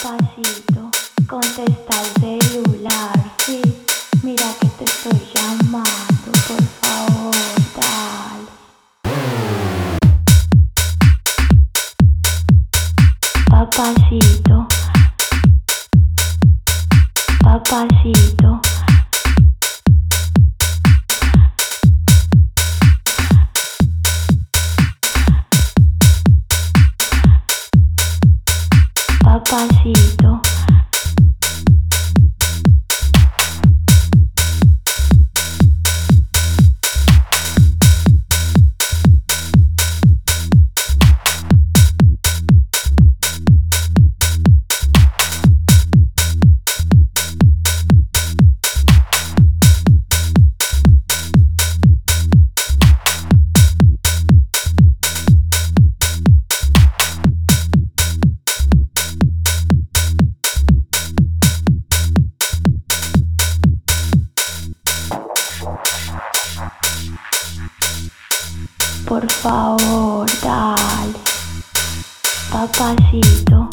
Papacito, contesta el celular, sí, mira que te estoy llamando, por favor, dale. Papacito, papacito. Papacito. Por favor, dale. Papacito.